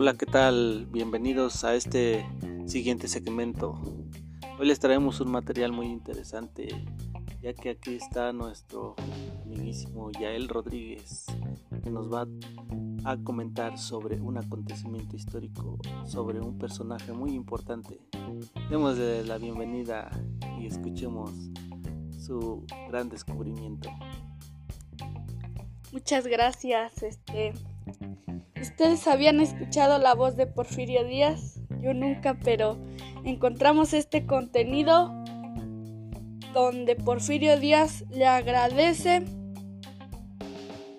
Hola, ¿qué tal? Bienvenidos a este siguiente segmento. Hoy les traemos un material muy interesante, ya que aquí está nuestro amiguísimo Yael Rodríguez, que nos va a comentar sobre un acontecimiento histórico, sobre un personaje muy importante. Demos la bienvenida y escuchemos su gran descubrimiento. Muchas gracias. Este, ¿Ustedes habían escuchado la voz de Porfirio Díaz? Yo nunca, pero encontramos este contenido donde Porfirio Díaz le agradece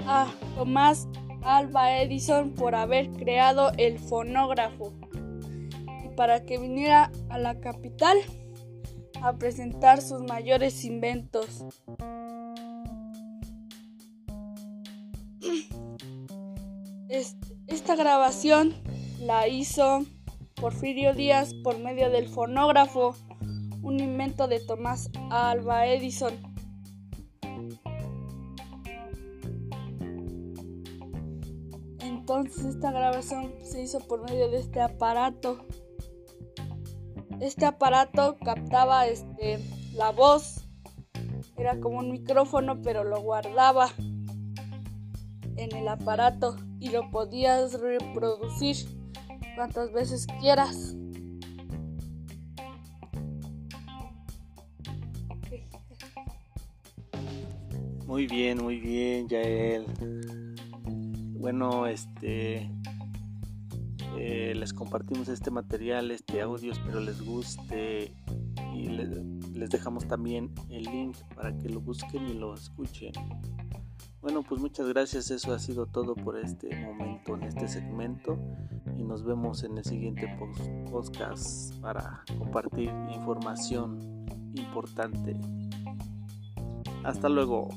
a Tomás Alba Edison por haber creado el fonógrafo y para que viniera a la capital a presentar sus mayores inventos. Esta grabación la hizo Porfirio Díaz por medio del fonógrafo, un invento de Tomás Alba Edison. Entonces esta grabación se hizo por medio de este aparato. Este aparato captaba este, la voz. Era como un micrófono, pero lo guardaba en el aparato y lo podías reproducir cuantas veces quieras. Muy bien, muy bien, Yael. Bueno, este eh, les compartimos este material, este audio, espero les guste y les dejamos también el link para que lo busquen y lo escuchen. Bueno, pues muchas gracias. Eso ha sido todo por este momento en este segmento y nos vemos en el siguiente podcast para compartir información importante. Hasta luego.